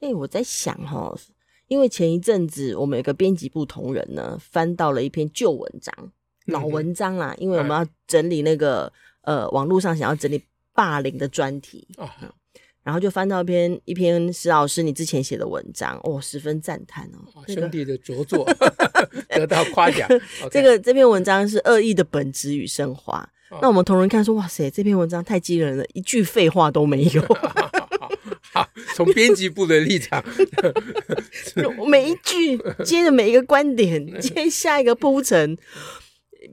哎、欸，我在想哈，因为前一阵子我们有个编辑部同仁呢，翻到了一篇旧文章，老文章啦，嗯、因为我们要整理那个、嗯、呃网络上想要整理霸凌的专题然后就翻到一篇一篇史老师你之前写的文章，哦，十分赞叹哦，兄弟的拙 作 得到夸奖。这个这篇文章是恶意的本质与升华。哦、那我们同仁看说，哇塞，这篇文章太惊人了，一句废话都没有。好，从编辑部的立场，每一句接着每一个观点，接下一个铺陈，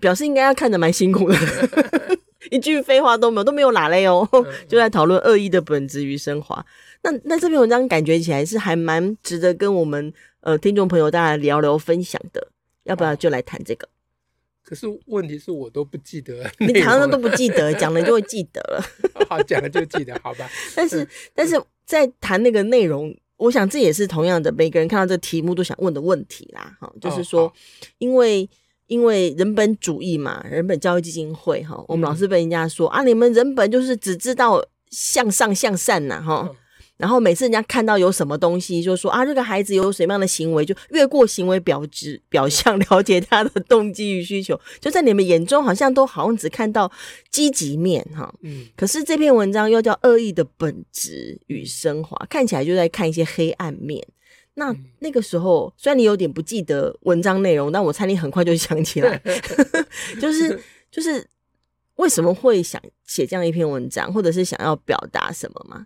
表示应该要看得蛮辛苦的。一句废话都没有，都没有哪类哦，就在讨论恶意的本质与升华。那那这篇文章感觉起来是还蛮值得跟我们呃听众朋友大家聊聊分享的，要不要就来谈这个？可是问题是我都不记得，你常常都不记得，讲了就会记得了。好，讲了就记得，好吧？但是，但是在谈那个内容，我想这也是同样的，每个人看到这个题目都想问的问题啦。哈，就是说，因为因为人本主义嘛，人本教育基金会哈，我们老是被人家说啊，你们人本就是只知道向上向善呐，哈。然后每次人家看到有什么东西，就说啊，这个孩子有什么样的行为，就越过行为表质表象，了解他的动机与需求。就在你们眼中，好像都好像只看到积极面哈。嗯。可是这篇文章又叫恶意的本质与升华，看起来就在看一些黑暗面。那那个时候，虽然你有点不记得文章内容，但我猜你很快就想起来，就是就是为什么会想写这样一篇文章，或者是想要表达什么吗？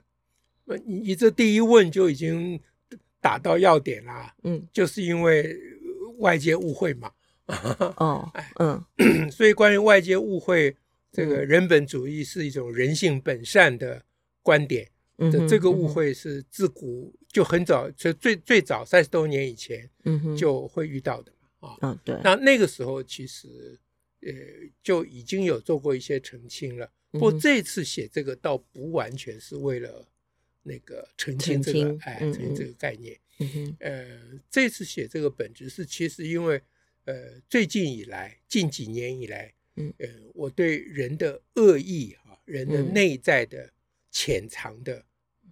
你你这第一问就已经打到要点啦，嗯，就是因为外界误会嘛，哦，嗯，所以关于外界误会，这个人本主义是一种人性本善的观点，嗯，这个误会是自古就很早，就最最早三十多年以前，嗯，就会遇到的嘛，啊，嗯，对，那那个时候其实呃就已经有做过一些澄清了，不过这次写这个倒不完全是为了。那个澄清这个清哎，澄清这个概念。嗯哼，呃，这次写这个本质是，其实因为呃，最近以来，近几年以来，嗯，呃，我对人的恶意哈，人的内在的潜藏的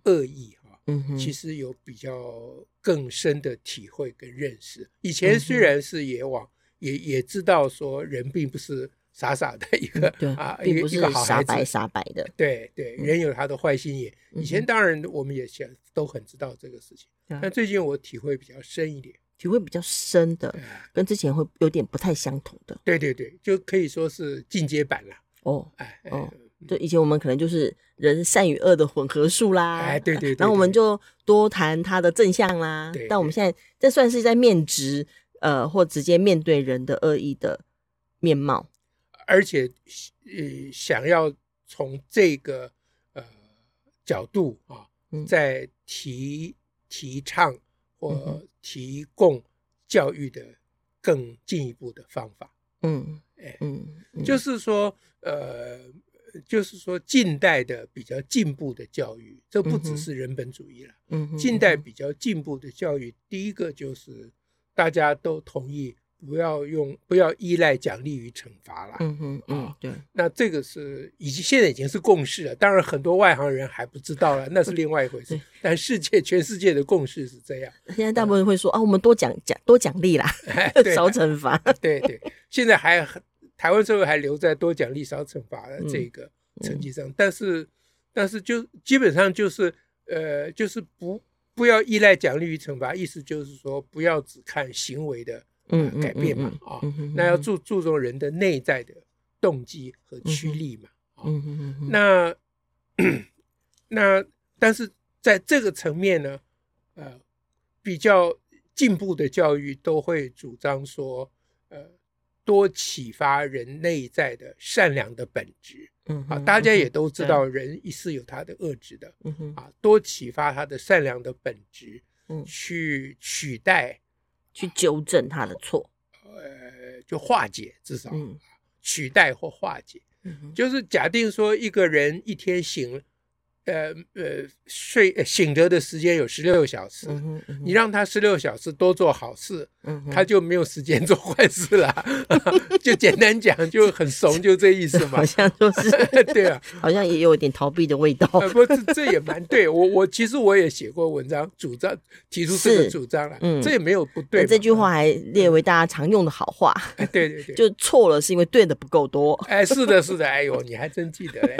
恶意哈，嗯，其实有比较更深的体会跟认识。以前虽然是也往也也知道说人并不是。傻傻的一个啊，并不是傻白傻白的。对对，人有他的坏心眼。以前当然我们也想都很知道这个事情，但最近我体会比较深一点，体会比较深的，跟之前会有点不太相同的。对对对，就可以说是进阶版了。哦，哎哦，就以前我们可能就是人善与恶的混合术啦。哎，对对。然后我们就多谈他的正向啦。对但我们现在这算是在面值呃，或直接面对人的恶意的面貌。而且，呃，想要从这个呃角度啊，再提提倡或提供教育的更进一步的方法。嗯，哎，嗯，就是说，呃，就是说，近代的比较进步的教育，这不只是人本主义了。嗯，近代比较进步的教育，第一个就是大家都同意。不要用，不要依赖奖励与惩罚了。嗯哼，嗯，对。那这个是已经现在已经是共识了。当然，很多外行人还不知道了，那是另外一回事。但世界全世界的共识是这样。现在大部分人会说啊，我们多奖奖多奖励啦，少惩罚。对对，现在还台湾社会还留在多奖励少惩罚的这个成绩上，但是但是就基本上就是呃，就是不不要依赖奖励与惩罚，意思就是说不要只看行为的。嗯，改变嘛，啊，那要注注重人的内在的动机和驱力嘛，嗯嗯嗯，那那但是在这个层面呢，呃，比较进步的教育都会主张说，呃，多启发人内在的善良的本质，嗯啊，大家也都知道人是有他的恶质的，嗯啊，多启发他的善良的本质，嗯。去取代、去纠正他的错，呃，就化解，至少取代或化解，就是假定说一个人一天醒了。呃呃，睡醒着的时间有十六小时，嗯嗯、你让他十六小时多做好事，嗯、他就没有时间做坏事了。就简单讲，就很怂，就这意思嘛。好像都是 对啊，好像也有一点逃避的味道。呃、不，这这也蛮对。我我其实我也写过文章，主张提出这个主张了。嗯，这也没有不对。这句话还列为大家常用的好话。哎、对对对，就错了是因为对的不够多。哎，是的，是的。哎呦，你还真记得嘞，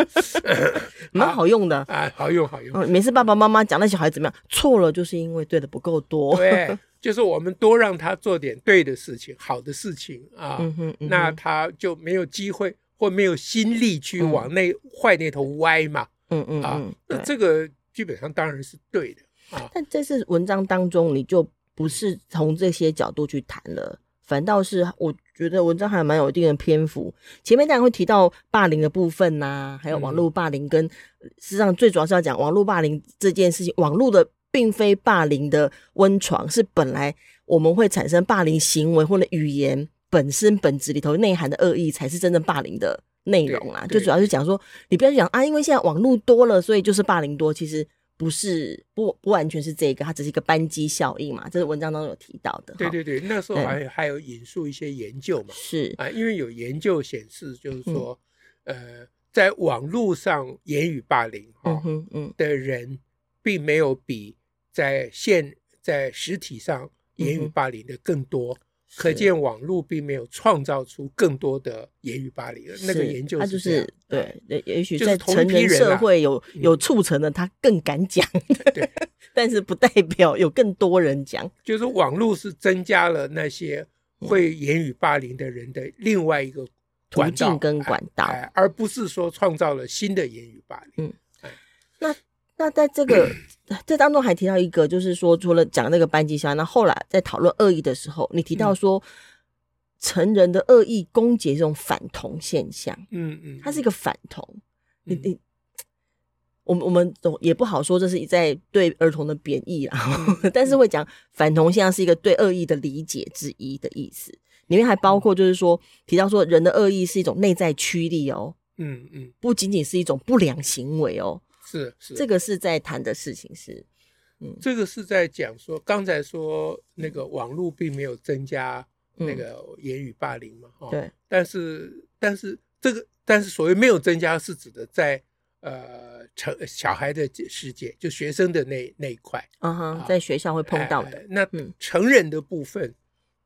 蛮好用的。啊，好用好用。每次爸爸妈妈讲那小孩怎么样，错了就是因为对的不够多。对，就是我们多让他做点对的事情、好的事情啊，嗯哼嗯哼，那他就没有机会或没有心力去往那坏那头歪嘛。嗯嗯啊，那这个基本上当然是对的啊。但这次文章当中，你就不是从这些角度去谈了。反倒是我觉得文章还蛮有一定的篇幅，前面当然会提到霸凌的部分呐、啊，还有网络霸凌，跟实际上最主要是要讲网络霸凌这件事情。网络的并非霸凌的温床，是本来我们会产生霸凌行为或者语言本身本质里头内涵的恶意，才是真正霸凌的内容啦。就主要是讲说，你不要讲啊，因为现在网络多了，所以就是霸凌多，其实。不是不不完全是这个，它只是一个扳机效应嘛，这是文章当中有提到的。对对对，那时候还有还有引述一些研究嘛，是啊，因为有研究显示，就是说，嗯、呃，在网络上言语霸凌哈、哦，嗯嗯的人，并没有比在现在实体上言语霸凌的更多。嗯可见网络并没有创造出更多的言语霸凌，那个研究是，他就是对，也许在成人社会有有促成的他更敢讲，对，但是不代表有更多人讲。就是网络是增加了那些会言语霸凌的人的另外一个途径跟管道，而不是说创造了新的言语霸凌。嗯，那。在这个 这当中还提到一个，就是说除了讲那个班级效应，那后来在讨论恶意的时候，你提到说成人的恶意攻击这种反同现象，嗯嗯，它是一个反同，你你，我们我们总也不好说这是在对儿童的贬义啊，但是会讲反同现象是一个对恶意的理解之一的意思，里面还包括就是说提到说人的恶意是一种内在驱力哦，嗯嗯，不仅仅是一种不良行为哦。是是，这个是在谈的事情是，嗯，这个是在讲说，刚才说那个网络并没有增加那个言语霸凌嘛，哈、嗯，对，但是但是这个但是所谓没有增加是指的在呃成小孩的世界，就学生的那那一块，嗯哼，在学校会碰到的，呃、那成人的部分，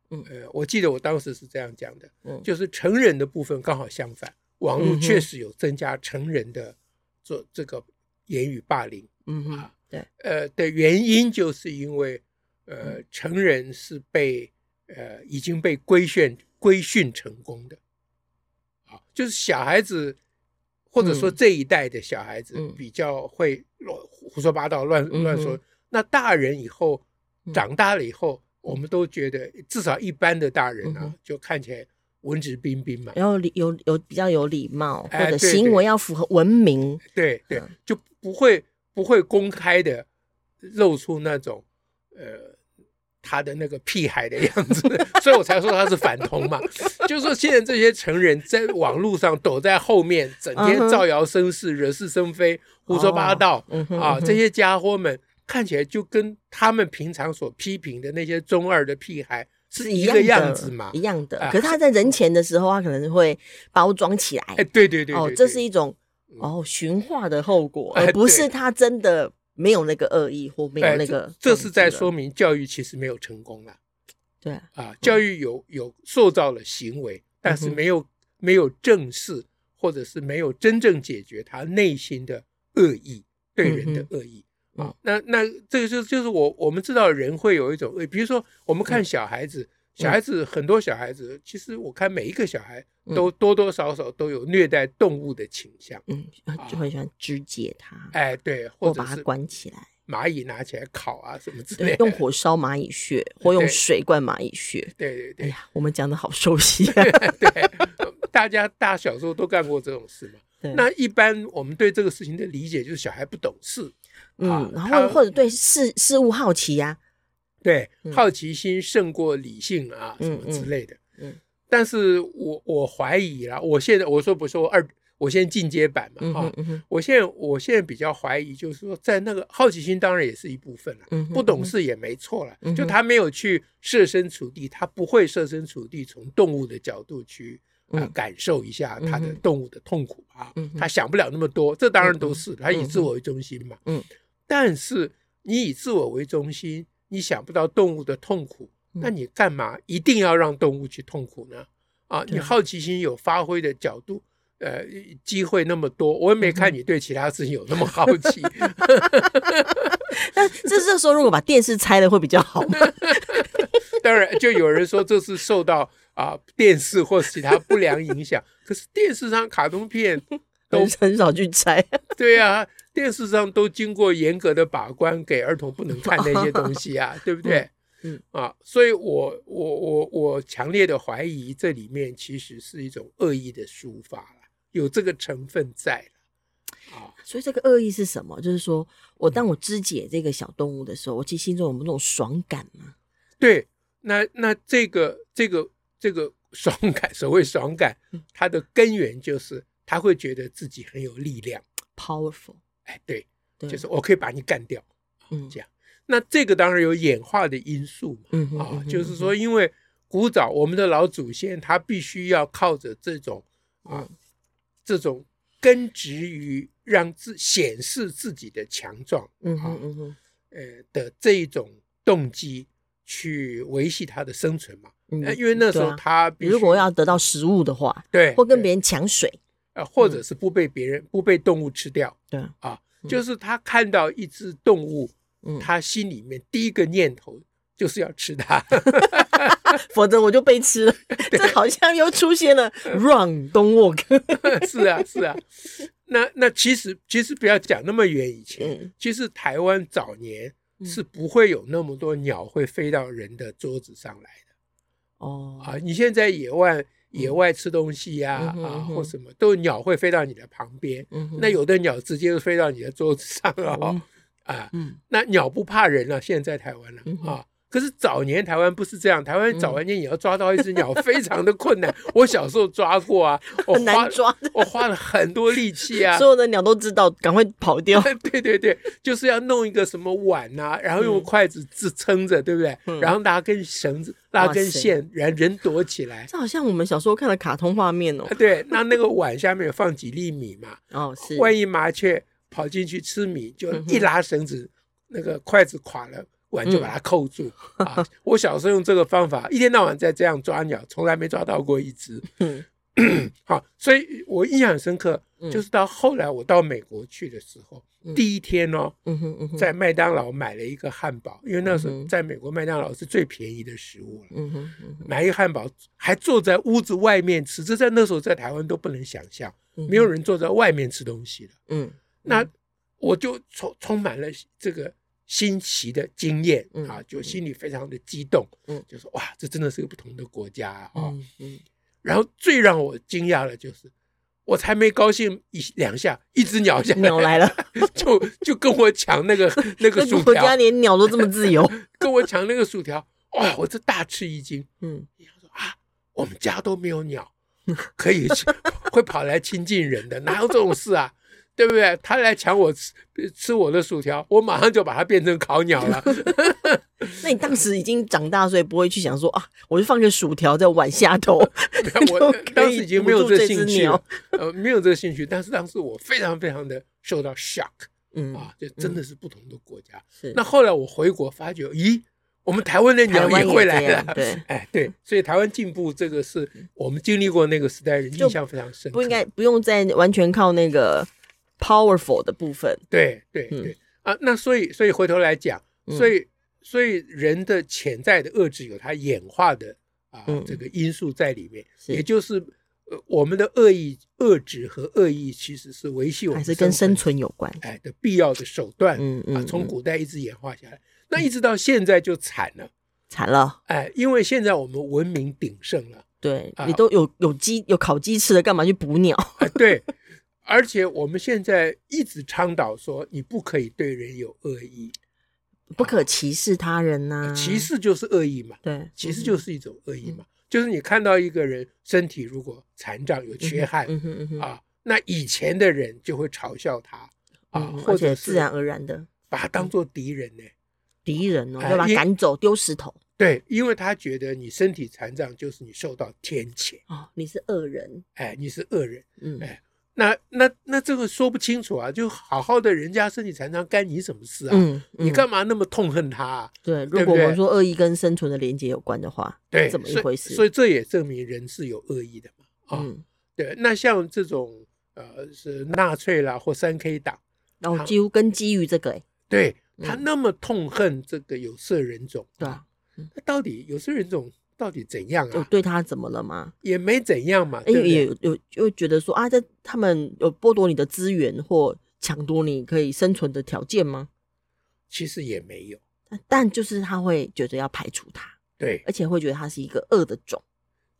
嗯。呃，我记得我当时是这样讲的，嗯，就是成人的部分刚好相反，网络确实有增加成人的做这个。言语霸凌，嗯哼，对，呃的原因就是因为，呃，成人是被呃已经被规训规训成功的，啊，就是小孩子或者说这一代的小孩子比较会乱胡说八道乱乱说，那大人以后长大了以后，我们都觉得至少一般的大人啊，就看起来文质彬彬嘛，然后有有比较有礼貌，或者行为要符合文明，对对，就。不会不会公开的露出那种呃他的那个屁孩的样子，所以我才说他是反同嘛。就是说现在这些成人在网络上躲在后面，整天造谣生事、惹是生非、胡说八道啊，这些家伙们看起来就跟他们平常所批评的那些中二的屁孩是一个样子嘛，一样的。可是他在人前的时候，他可能会包装起来。哎，对对对，哦，这是一种。哦，驯化的后果，而不是他真的没有那个恶意或没有那个。这是在说明教育其实没有成功了。对啊，教育有有塑造了行为，但是没有没有正视，或者是没有真正解决他内心的恶意，对人的恶意啊。那那这个就是就是我我们知道人会有一种比如说我们看小孩子。小孩子很多，小孩子其实我看每一个小孩都多多少少都有虐待动物的倾向，嗯，就很喜欢肢解它，哎，对，或者把它关起来，蚂蚁拿起来烤啊什么之类的，用火烧蚂蚁穴，或用水灌蚂蚁穴，对对对，哎呀，我们讲的好熟悉，对，大家大小时候都干过这种事嘛。那一般我们对这个事情的理解就是小孩不懂事，嗯，然后或者对事事物好奇呀。对，好奇心胜过理性啊，什么之类的。嗯，但是我我怀疑啦，我现在我说不说二。我先进阶版嘛，哈、我现在我现在比较怀疑，就是说，在那个好奇心当然也是一部分了，嗯、不懂事也没错了、嗯，就他没有去设身处地，他不会设身处地从动物的角度去啊、呃嗯、感受一下他的动物的痛苦啊、嗯，他想不了那么多，这当然都是他以自我为中心嘛，嗯，但是你以自我为中心，你想不到动物的痛苦，那你干嘛一定要让动物去痛苦呢？啊，你好奇心有发挥的角度。呃，机会那么多，我也没看你对其他事情有那么好奇。那这这时候如果把电视拆了会比较好吗？当然，就有人说这是受到啊、呃、电视或其他不良影响。可是电视上卡通片都很少去拆。对啊，电视上都经过严格的把关，给儿童不能看那些东西啊，对不对？嗯啊，所以我我我我强烈的怀疑这里面其实是一种恶意的抒发。有这个成分在啊，所以这个恶意是什么？就是说我当我肢解这个小动物的时候，我其实心中有没有那种爽感吗？对，那那这个这个这个爽感，所谓爽感，它的根源就是他会觉得自己很有力量，powerful。哎，对，对，就是我可以把你干掉，嗯，这样。那这个当然有演化的因素嘛，嗯啊，就是说，因为古早我们的老祖先他必须要靠着这种啊。这种根植于让自显示自己的强壮，嗯哼嗯哼，呃的这一种动机去维系他的生存嘛，嗯，因为那时候他如果要得到食物的话，对，或跟别人抢水，呃，或者是不被别人不被动物吃掉，对啊，就是他看到一只动物，他心里面第一个念头。就是要吃它 否则我就被吃了。这好像又出现了 “run don't walk”。是啊，是啊。那那其实其实不要讲那么远以前，嗯、其实台湾早年是不会有那么多鸟会飞到人的桌子上来的。哦啊，你现在野外野外吃东西呀、啊嗯、啊或什么，都鸟会飞到你的旁边。嗯、那有的鸟直接就飞到你的桌子上了、哦嗯。啊，那鸟不怕人了、啊，现在，在台湾了、嗯、啊。可是早年台湾不是这样，台湾早年也要抓到一只鸟非常的困难。我小时候抓过啊，我很难抓，我花了很多力气啊。所有的鸟都知道，赶快跑掉。对对对，就是要弄一个什么碗啊，然后用筷子支撑着，对不对？嗯、然后拿根绳子，拉根线，然后人躲起来。这好像我们小时候看的卡通画面哦。对，那那个碗下面有放几粒米嘛？哦，是。万一麻雀跑进去吃米，就一拉绳子，嗯、那个筷子垮了。碗就把它扣住、嗯、啊！我小时候用这个方法，一天到晚在这样抓鸟，从来没抓到过一只。嗯，好，所以我印象深刻，就是到后来我到美国去的时候，嗯、第一天哦，在麦当劳买了一个汉堡，因为那时候在美国麦当劳是最便宜的食物了。嗯哼，买一个汉堡，还坐在屋子外面吃，这在那时候在台湾都不能想象，没有人坐在外面吃东西的。嗯，那我就充充满了这个。新奇的经验啊，就心里非常的激动，嗯，就说哇，这真的是个不同的国家啊，嗯嗯。然后最让我惊讶的就是，我才没高兴一两下，一只鸟下鸟来了，就就跟我抢 那个那个薯条，国家连鸟都这么自由，跟我抢那个薯条，哇，我这大吃一惊，嗯，说啊，我们家都没有鸟，可以会跑来亲近人的，哪有这种事啊？对不对？他来抢我吃吃我的薯条，我马上就把它变成烤鸟了。那你当时已经长大，所以不会去想说啊，我就放个薯条在碗下头。我 当时已经没有这个兴趣了，呃，没有这个兴趣。但是当时我非常非常的受到 shock，嗯啊，就真的是不同的国家。是、嗯。那后来我回国发觉，咦，我们台湾的鸟也会来了。对，哎，对，所以台湾进步这个是我们经历过那个时代人印象非常深。不应该不用再完全靠那个。Powerful 的部分，对对对、嗯、啊，那所以所以回头来讲，所以、嗯、所以人的潜在的遏制有它演化的啊、嗯、这个因素在里面，也就是呃我们的恶意遏制和恶意其实是维系我们还是跟生存有关。哎的必要的手段，嗯嗯啊，从古代一直演化下来，嗯、那一直到现在就惨了，惨了，哎，因为现在我们文明鼎盛了，对、啊、你都有有鸡有烤鸡吃的，干嘛去捕鸟？哎、对。而且我们现在一直倡导说，你不可以对人有恶意，不可歧视他人呐、啊，歧视就是恶意嘛，对，歧视就是一种恶意嘛，嗯、就是你看到一个人身体如果残障有缺憾、嗯嗯嗯、啊，那以前的人就会嘲笑他啊，嗯、或者自然而然的把他当做敌人呢，敌人哦，要把他赶走，丢石头。对，因为他觉得你身体残障就是你受到天谴哦，你是恶人，哎，你是恶人，嗯，哎，那那那这个说不清楚啊，就好好的人家身体残障干你什么事啊？嗯，嗯你干嘛那么痛恨他啊？对，如果我们说恶意跟生存的连接有关的话，对，怎么一回事？所以，所以这也证明人是有恶意的嘛，啊、嗯，对，那像这种呃是纳粹啦或三 K 党，然后几乎跟基于这个，哎，对他那么痛恨这个有色人种，对啊。那到底有色人种到底怎样啊？有对他怎么了吗？也没怎样嘛。因为有有就觉得说啊，这他们有剥夺你的资源或抢夺你可以生存的条件吗？其实也没有，但就是他会觉得要排除他，对，而且会觉得他是一个恶的种。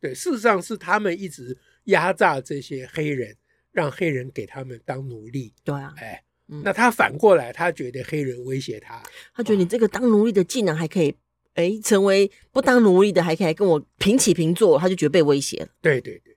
对，事实上是他们一直压榨这些黑人，让黑人给他们当奴隶。对啊，哎，嗯、那他反过来，他觉得黑人威胁他，他觉得你这个当奴隶的技能还可以。哎，成为不当奴隶的还可以来跟我平起平坐，他就觉得被威胁了。对对对，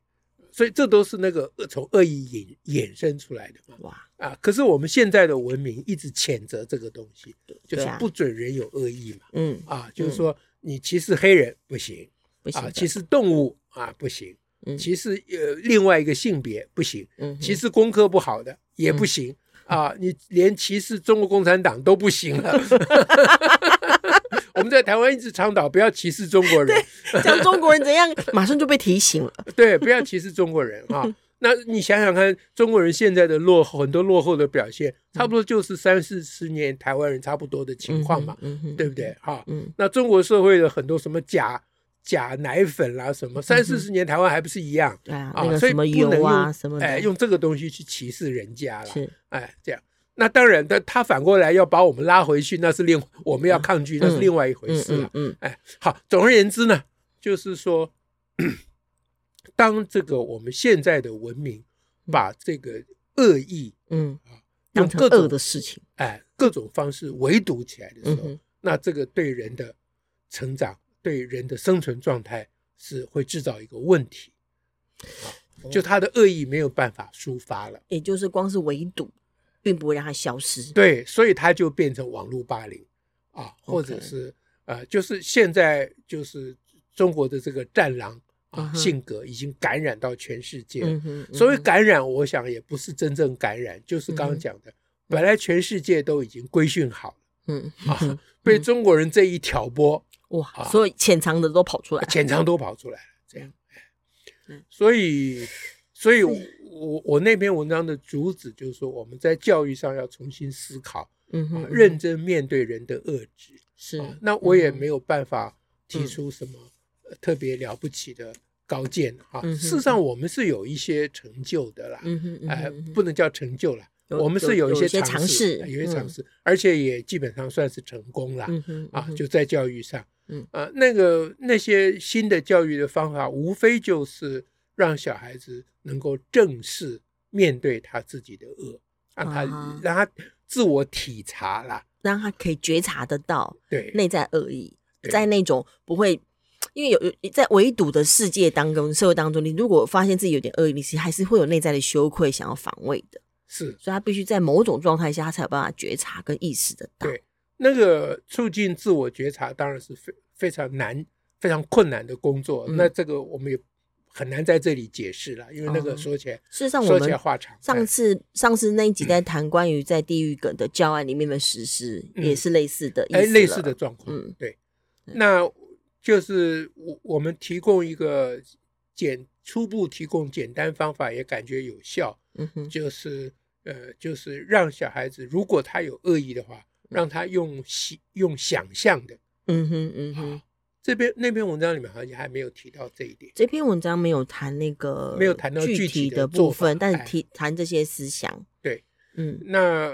所以这都是那个从恶意衍衍生出来的嘛。哇。啊！可是我们现在的文明一直谴责这个东西，就是不准人有恶意嘛。嗯啊，就是说你歧视黑人不行，不行啊，歧视动物啊不行，歧视呃另外一个性别不行，歧视功课不好的也不行。啊，你连歧视中国共产党都不行了。我们在台湾一直倡导不要歧视中国人，讲中国人怎样，马上就被提醒了。对，不要歧视中国人啊！那你想想看，中国人现在的落后，很多落后的表现，差不多就是三四十年台湾人差不多的情况嘛，对不对？哈，那中国社会的很多什么假假奶粉啦，什么三四十年台湾还不是一样？对啊，所以不能用什么哎用这个东西去歧视人家了，哎这样。那当然，他他反过来要把我们拉回去，那是另我们要抗拒，那是另外一回事了。嗯，哎，好，总而言之呢，就是说，当这个我们现在的文明把这个恶意，嗯啊，用各种的事情，哎，各种方式围堵起来的时候，那这个对人的成长、对人的生存状态是会制造一个问题，啊，就他的恶意没有办法抒发了，也就是光是围堵。并不会让它消失，对，所以它就变成网络霸凌啊，或者是.呃，就是现在就是中国的这个战狼啊、uh. 性格已经感染到全世界。Uh. 所谓感染，我想也不是真正感染，就是刚刚讲的，uh. 本来全世界都已经规训好了，嗯、uh. 啊，被中国人这一挑拨，哇、uh，huh. 所有潜藏的都跑出来，潜藏都跑出来了，这样，所以，所以。我我那篇文章的主旨就是说，我们在教育上要重新思考，嗯哼，认真面对人的恶质。是，那我也没有办法提出什么特别了不起的高见哈。事实上，我们是有一些成就的啦，嗯哼，哎，不能叫成就了，我们是有一些尝试，有一些尝试，而且也基本上算是成功了，啊，就在教育上，嗯啊，那个那些新的教育的方法，无非就是。让小孩子能够正视面对他自己的恶，让他、uh. 让他自我体察啦，让他可以觉察得到对内在恶意，在那种不会，因为有有在围堵的世界当中、社会当中，你如果发现自己有点恶意，你其实还是会有内在的羞愧，想要防卫的。是，所以他必须在某种状态下，他才有办法觉察跟意识得到。对，那个促进自我觉察当然是非非常难、非常困难的工作。嗯、那这个我们也。很难在这里解释了，因为那个说起来，事实上我们上次上次那一集在谈关于在地狱梗的教案里面的实施，也是类似的，哎，类似的状况。嗯，对，那就是我我们提供一个简初步提供简单方法，也感觉有效。嗯哼，就是呃，就是让小孩子如果他有恶意的话，让他用想用想象的。嗯哼，嗯哼。这篇那篇文章里面好像还没有提到这一点。这篇文章没有谈那个没有谈到具体的部分，但是提谈这些思想。对，嗯，那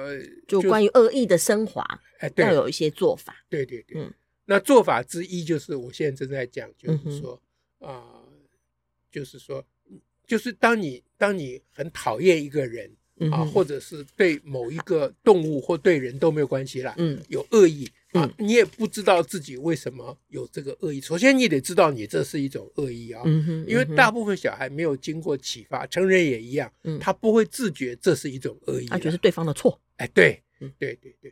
就关于恶意的升华，哎，要有一些做法。对对对，嗯，那做法之一就是我现在正在讲，就是说啊，就是说，就是当你当你很讨厌一个人嗯、啊，或者是对某一个动物或对人都没有关系啦，嗯，有恶意。啊，嗯、你也不知道自己为什么有这个恶意。首先，你得知道你这是一种恶意啊，嗯哼，因为大部分小孩没有经过启发，成人也一样，嗯、他不会自觉这是一种恶意，他觉得是对方的错。哎，对，嗯，对对对，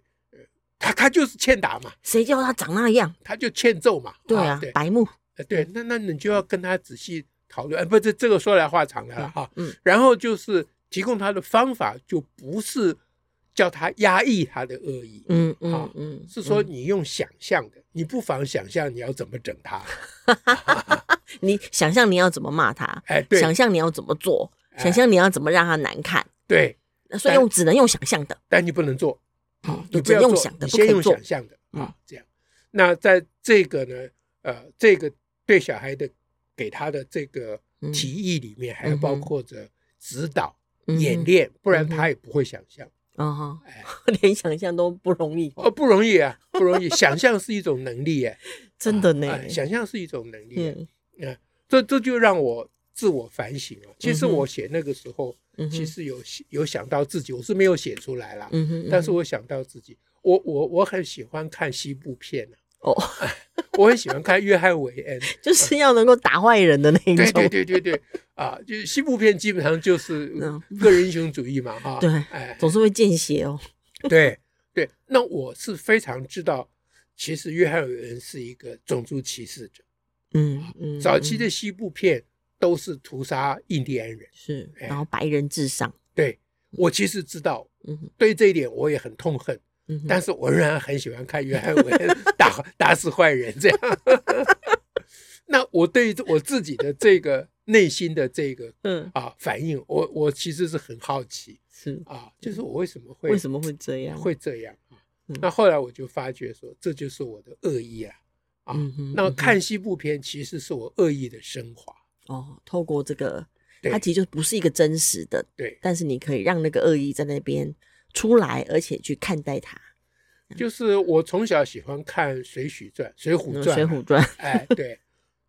他他就是欠打嘛，谁叫他长那样，他就欠揍嘛，对啊，对白目，对，那那你就要跟他仔细讨论，哎，不，这这个说来话长的了哈，嗯，然后就是提供他的方法，就不是。叫他压抑他的恶意，嗯嗯嗯，是说你用想象的，你不妨想象你要怎么整他，你想象你要怎么骂他，哎，对，想象你要怎么做，想象你要怎么让他难看，对，所以用只能用想象的，但你不能做，啊，你只用想的，你先用想象的。啊，这样。那在这个呢，呃，这个对小孩的给他的这个提议里面，还包括着指导、演练，不然他也不会想象。啊哈，连想象都不容易哦，不容易啊，不容易。想象是一种能力，哎，真的呢。想象是一种能力，嗯，这这就让我自我反省了。其实我写那个时候，其实有有想到自己，我是没有写出来啦，但是我想到自己，我我我很喜欢看西部片哦，我很喜欢看约翰韦恩，就是要能够打坏人的那一种。对对对对对，啊，就是西部片基本上就是个人英雄主义嘛，哈。对，哎，总是会见血哦。对对，那我是非常知道，其实约翰韦恩是一个种族歧视者。嗯嗯，早期的西部片都是屠杀印第安人，是，然后白人至上。对，我其实知道，嗯，对这一点我也很痛恨。但是我仍然很喜欢看约翰韦恩打打死坏人这样。那我对于我自己的这个内心的这个嗯啊反应，我我其实是很好奇，是啊，就是我为什么会为什么会这样会这样啊？那后来我就发觉说，这就是我的恶意啊啊！那看西部片其实是我恶意的升华哦，透过这个，它其实就不是一个真实的对，但是你可以让那个恶意在那边。出来，而且去看待它，就是我从小喜欢看《水浒传》《水浒传》《水浒传》。哎，对，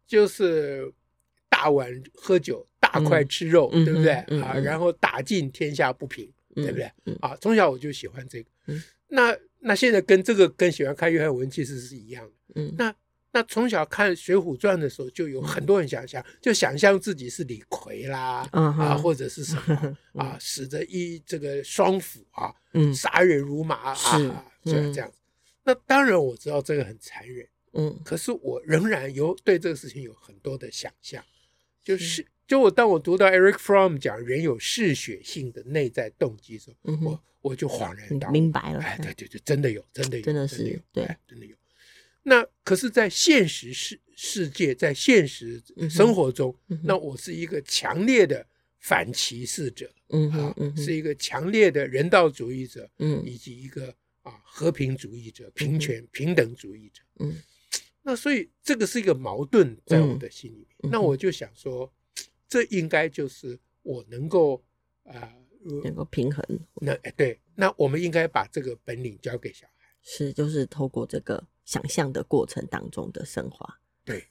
就是大碗喝酒，大块吃肉，对不对啊？然后打尽天下不平，对不对啊？从小我就喜欢这个。那那现在跟这个跟喜欢看约翰文其实是一样的。嗯，那。那从小看《水浒传》的时候，就有很多人想象，就想象自己是李逵啦，啊，或者是什么 啊，使着一这个双斧啊，杀人如麻啊，这样这样子。那当然我知道这个很残忍，嗯，可是我仍然有对这个事情有很多的想象，就是就我当我读到 Eric Fromm 讲人有嗜血性的内在动机的时候，我我就恍然大悟，明白了，哎，对对对，真的有，真的有，真的是有，对，真的有。那可是，在现实世世界，在现实生活中，那我是一个强烈的反歧视者，嗯啊，是一个强烈的人道主义者，嗯，以及一个啊和平主义者、平权平等主义者，嗯，那所以这个是一个矛盾在我的心里面。那我就想说，这应该就是我能够啊能够平衡。那对，那我们应该把这个本领交给小孩，是就是透过这个。想象的过程当中的升华，对，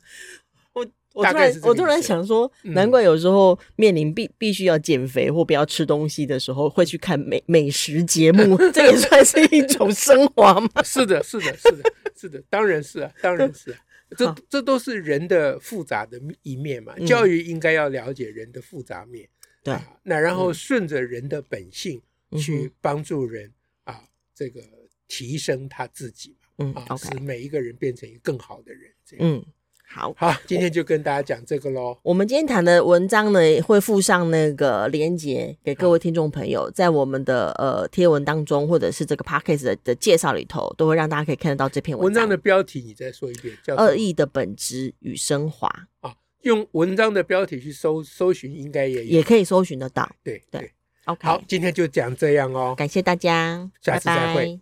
我我突然我突然想说，难怪有时候面临必必须要减肥或不要吃东西的时候，会去看美美食节目，这也算是一种升华吗？是的，是的，是的，是的，当然是啊，当然是啊，这这都是人的复杂的一面嘛。教育应该要了解人的复杂面，对，那然后顺着人的本性去帮助人啊，这个提升他自己。嗯，使每一个人变成一个更好的人。这样嗯，好，好，今天就跟大家讲这个喽。我们今天谈的文章呢，会附上那个链接给各位听众朋友，在我们的呃贴文当中，或者是这个 podcast 的的介绍里头，都会让大家可以看得到这篇文章。文章的标题你再说一遍，叫《恶意的本质与升华》啊。用文章的标题去搜搜寻，应该也也可以搜寻得到。对对，对，OK。好，今天就讲这样哦。感谢大家，下次再会。